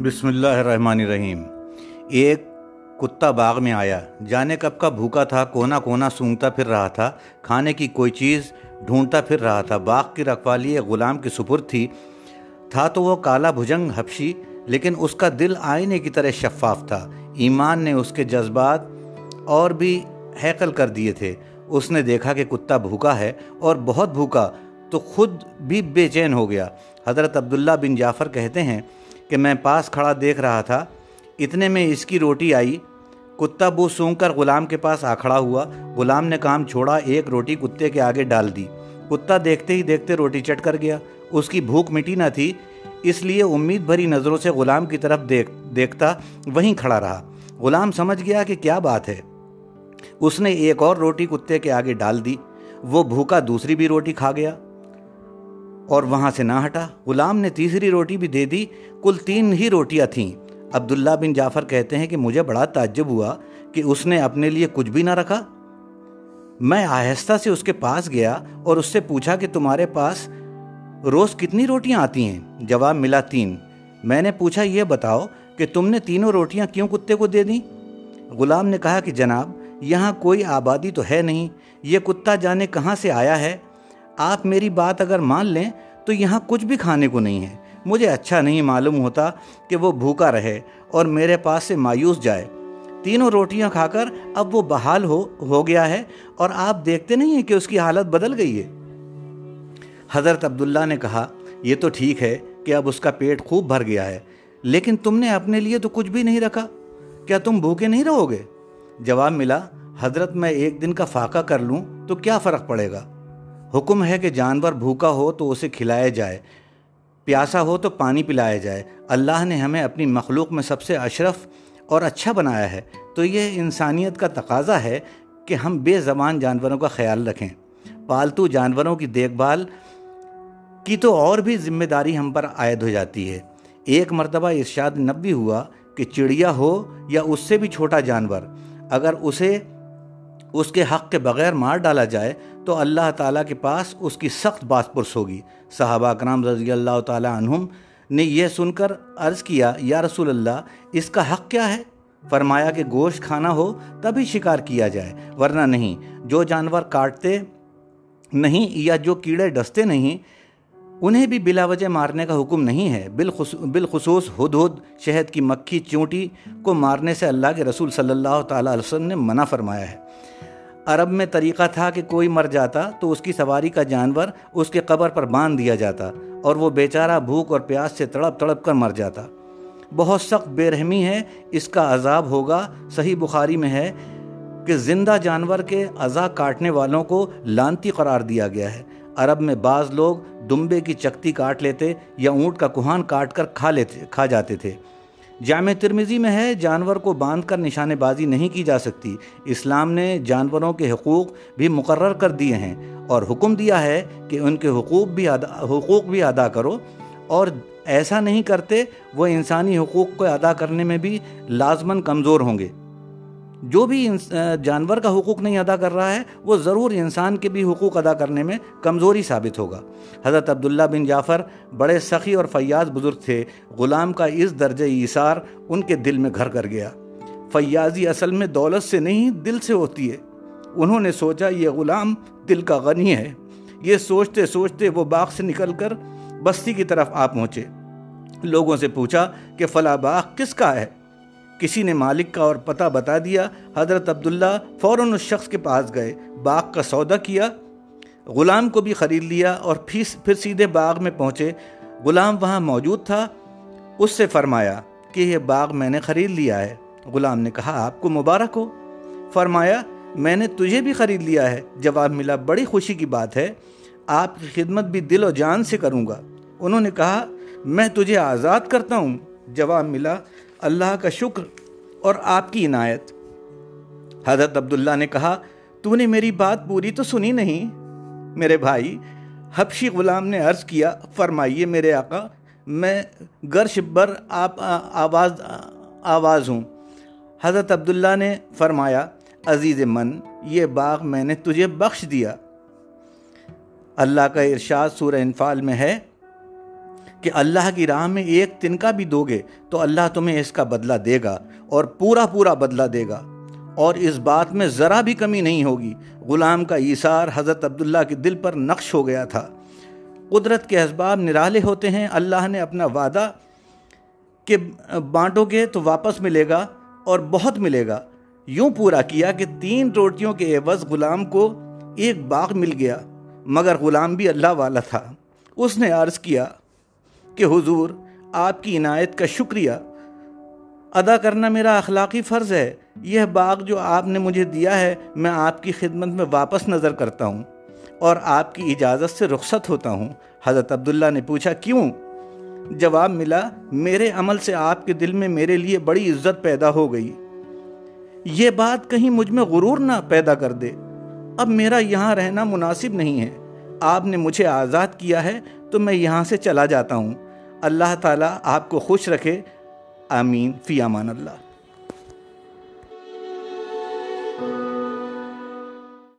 بسم اللہ الرحمن الرحیم۔ ایک کتا باغ میں آیا۔ جانے کب کا بھوکا تھا، کونا کونا سونگتا پھر رہا تھا۔ کھانے کی کوئی چیز ڈھونڈتا پھر رہا تھا۔ باغ کی رکھوالی ایک غلام کی سپرد تھی۔ تھا تو وہ کالا بھجنگ حبشی، لیکن اس کا دل آئینے کی طرح شفاف تھا۔ ایمان نے اس کے جذبات اور بھی حیقل کر دیے تھے۔ اس نے دیکھا کہ کتا بھوکا ہے اور بہت بھوکا، تو خود بھی بے چین ہو گیا۔ حضرت عبداللہ بن جعفر کہتے ہیں کہ میں پاس کھڑا دیکھ رہا تھا، اتنے میں اس کی روٹی آئی۔ کتا بو سونگ کر غلام کے پاس آ کھڑا ہوا۔ غلام نے کام چھوڑا، ایک روٹی کتے کے آگے ڈال دی۔ کتا دیکھتے ہی دیکھتے روٹی چٹ کر گیا۔ اس کی بھوک مٹی نہ تھی، اس لیے امید بھری نظروں سے غلام کی طرف دیکھ، دیکھتا وہیں کھڑا رہا۔ غلام سمجھ گیا کہ کیا بات ہے۔ اس نے ایک اور روٹی کتے کے آگے ڈال دی۔ وہ بھوکا دوسری بھی روٹی کھا گیا۔ اور وہاں سے نہ ہٹا۔ غلام نے تیسری روٹی بھی دے دی۔ کل تین ہی روٹیاں تھیں۔ عبداللہ بن جعفر کہتے ہیں کہ مجھے بڑا تعجب ہوا کہ اس نے اپنے لیے کچھ بھی نہ رکھا۔ میں آہستہ سے اس کے پاس گیا اور اس سے پوچھا کہ تمہارے پاس روز کتنی روٹیاں آتی ہیں؟ جواب ملا تین۔ میں نے پوچھا، یہ بتاؤ کہ تم نے تینوں روٹیاں کیوں کتے کو دے دیں؟ غلام نے کہا کہ جناب، یہاں کوئی آبادی تو ہے نہیں۔ یہ کتا جانے کہاں سے آیا ہے؟ آپ میری بات اگر مان لیں تو یہاں کچھ بھی کھانے کو نہیں ہے۔ مجھے اچھا نہیں معلوم ہوتا کہ وہ بھوکا رہے اور میرے پاس سے مایوس جائے۔ تینوں روٹیاں کھا کر اب وہ بحال ہو ہو گیا ہے اور آپ دیکھتے نہیں ہیں کہ اس کی حالت بدل گئی ہے۔ حضرت عبداللہ نے کہا، یہ تو ٹھیک ہے کہ اب اس کا پیٹ خوب بھر گیا ہے، لیکن تم نے اپنے لیے تو کچھ بھی نہیں رکھا۔ کیا تم بھوکے نہیں رہو گے؟ جواب ملا، حضرت میں ایک دن کا فاقہ کر لوں تو کیا فرق پڑے گا؟ حکم ہے کہ جانور بھوکا ہو تو اسے کھلایا جائے، پیاسا ہو تو پانی پلایا جائے۔ اللہ نے ہمیں اپنی مخلوق میں سب سے اشرف اور اچھا بنایا ہے۔ تو یہ انسانیت کا تقاضا ہے کہ ہم بے زبان جانوروں کا خیال رکھیں۔ پالتو جانوروں کی دیکھ بھال کی تو اور بھی ذمہ داری ہم پر عائد ہو جاتی ہے۔ ایک مرتبہ ارشاد نبی ہوا کہ چڑیا ہو یا اس سے بھی چھوٹا جانور، اگر اسے، اس کے حق کے بغیر مار ڈالا جائے تو اللہ تعالیٰ کے پاس اس کی سخت باس پرس ہوگی۔ صحابہ اکرام رضی اللہ تعالیٰ عنہم نے یہ سن کر عرض کیا، یا رسول اللہ، اس کا حق کیا ہے؟ فرمایا کہ گوشت کھانا ہو تبھی شکار کیا جائے، ورنہ نہیں۔ جو جانور کاٹتے نہیں یا جو کیڑے ڈستے نہیں، انہیں بھی بلا وجہ مارنے کا حکم نہیں ہے۔ بالخصوص ہد ہد، شہد کی مکھی چونٹی کو مارنے سے اللہ کے رسول صلی اللہ تعالیٰ علیہ وسلم نے منع فرمایا ہے۔ عرب میں طریقہ تھا کہ کوئی مر جاتا تو اس کی سواری کا جانور اس کے قبر پر باندھ دیا جاتا اور وہ بیچارہ بھوک اور پیاس سے تڑپ تڑپ کر مر جاتا۔ بہت سخت بے رحمی ہے، اس کا عذاب ہوگا۔ صحیح بخاری میں ہے کہ زندہ جانور کے عذا کاٹنے والوں کو لانتی قرار دیا گیا ہے۔ عرب میں بعض لوگ دمبے کی چکتی کاٹ لیتے یا اونٹ کا کوہان کاٹ کر کھا لیتے، کھا جاتے تھے۔ جامع ترمیزی میں ہے، جانور کو باندھ کر نشانے بازی نہیں کی جا سکتی۔ اسلام نے جانوروں کے حقوق بھی مقرر کر دیے ہیں اور حکم دیا ہے کہ ان کے حقوق بھی ادا، حقوق بھی ادا کرو۔ اور ایسا نہیں کرتے، وہ انسانی حقوق کو ادا کرنے میں بھی لازماً کمزور ہوں گے۔ جو بھی جانور کا حقوق نہیں ادا کر رہا ہے، وہ ضرور انسان کے بھی حقوق ادا کرنے میں کمزوری ثابت ہوگا۔ حضرت عبداللہ بن جعفر بڑے سخی اور فیاض بزرگ تھے۔ غلام کا اس درجہ ایثار ان کے دل میں گھر کر گیا۔ فیاضی اصل میں دولت سے نہیں، دل سے ہوتی ہے۔ انہوں نے سوچا، یہ غلام دل کا غنی ہے۔ یہ سوچتے سوچتے وہ باغ سے نکل کر بستی کی طرف آ پہنچے۔ لوگوں سے پوچھا کہ فلاں باغ کس کا ہے؟ کسی نے مالک کا اور پتہ بتا دیا، حضرت عبداللہ فوراً اس شخص کے پاس گئے، باغ کا سودا کیا۔ غلام کو بھی خرید لیا اور پھر سیدھے باغ میں پہنچے۔ غلام وہاں موجود تھا۔ اس سے فرمایا کہ یہ باغ میں نے خرید لیا ہے۔ غلام نے کہا، آپ کو مبارک ہو۔ فرمایا، میں نے تجھے بھی خرید لیا ہے۔ جواب ملا، بڑی خوشی کی بات ہے۔ آپ کی خدمت بھی دل و جان سے کروں گا۔ انہوں نے کہا، میں تجھے آزاد کرتا ہوں۔ جواب ملا اللہ کا شکر اور آپ کی عنایت۔ حضرت عبداللہ نے کہا، تو نے میری بات پوری تو سنی نہیں؟ میرے بھائی، حبشی غلام نے عرض کیا، فرمائیے میرے آقا، میں گرش بر آپ آواز آواز ہوں۔ حضرت عبداللہ نے فرمایا، عزیز من، یہ باغ میں نے تجھے بخش دیا۔ اللہ کا ارشاد سورہ انفال میں ہے کہ اللہ کی راہ میں ایک تنکا بھی دو گے تو اللہ تمہیں اس کا بدلہ دے گا اور پورا پورا بدلہ دے گا۔ اور اس بات میں ذرا بھی کمی نہیں ہوگی۔ غلام کا ایثار حضرت عبداللہ کے دل پر نقش ہو گیا تھا۔ قدرت کے اسباب نرالے ہوتے ہیں۔ اللہ نے اپنا وعدہ کہ بانٹو گے تو واپس ملے گا اور بہت ملے گا۔ یوں پورا کیا کہ تین روٹیوں کے عوض غلام کو ایک باغ مل گیا، مگر غلام بھی اللہ والا تھا۔ اس نے عرض کیا کہ حضور آپ کی عنایت کا شکریہ ادا کرنا میرا اخلاقی فرض ہے۔ یہ باغ جو آپ نے مجھے دیا ہے، میں آپ کی خدمت میں واپس نظر کرتا ہوں اور آپ کی اجازت سے رخصت ہوتا ہوں۔ حضرت عبداللہ نے پوچھا، کیوں؟ جواب ملا، میرے عمل سے آپ کے دل میں میرے لیے بڑی عزت پیدا ہو گئی۔ یہ بات کہیں مجھ میں غرور نہ پیدا کر دے۔ اب میرا یہاں رہنا مناسب نہیں ہے۔ آپ نے مجھے آزاد کیا ہے، تو میں یہاں سے چلا جاتا ہوں۔ اللہ تعالیٰ آپ کو خوش رکھے. آمین. فی امان اللہ.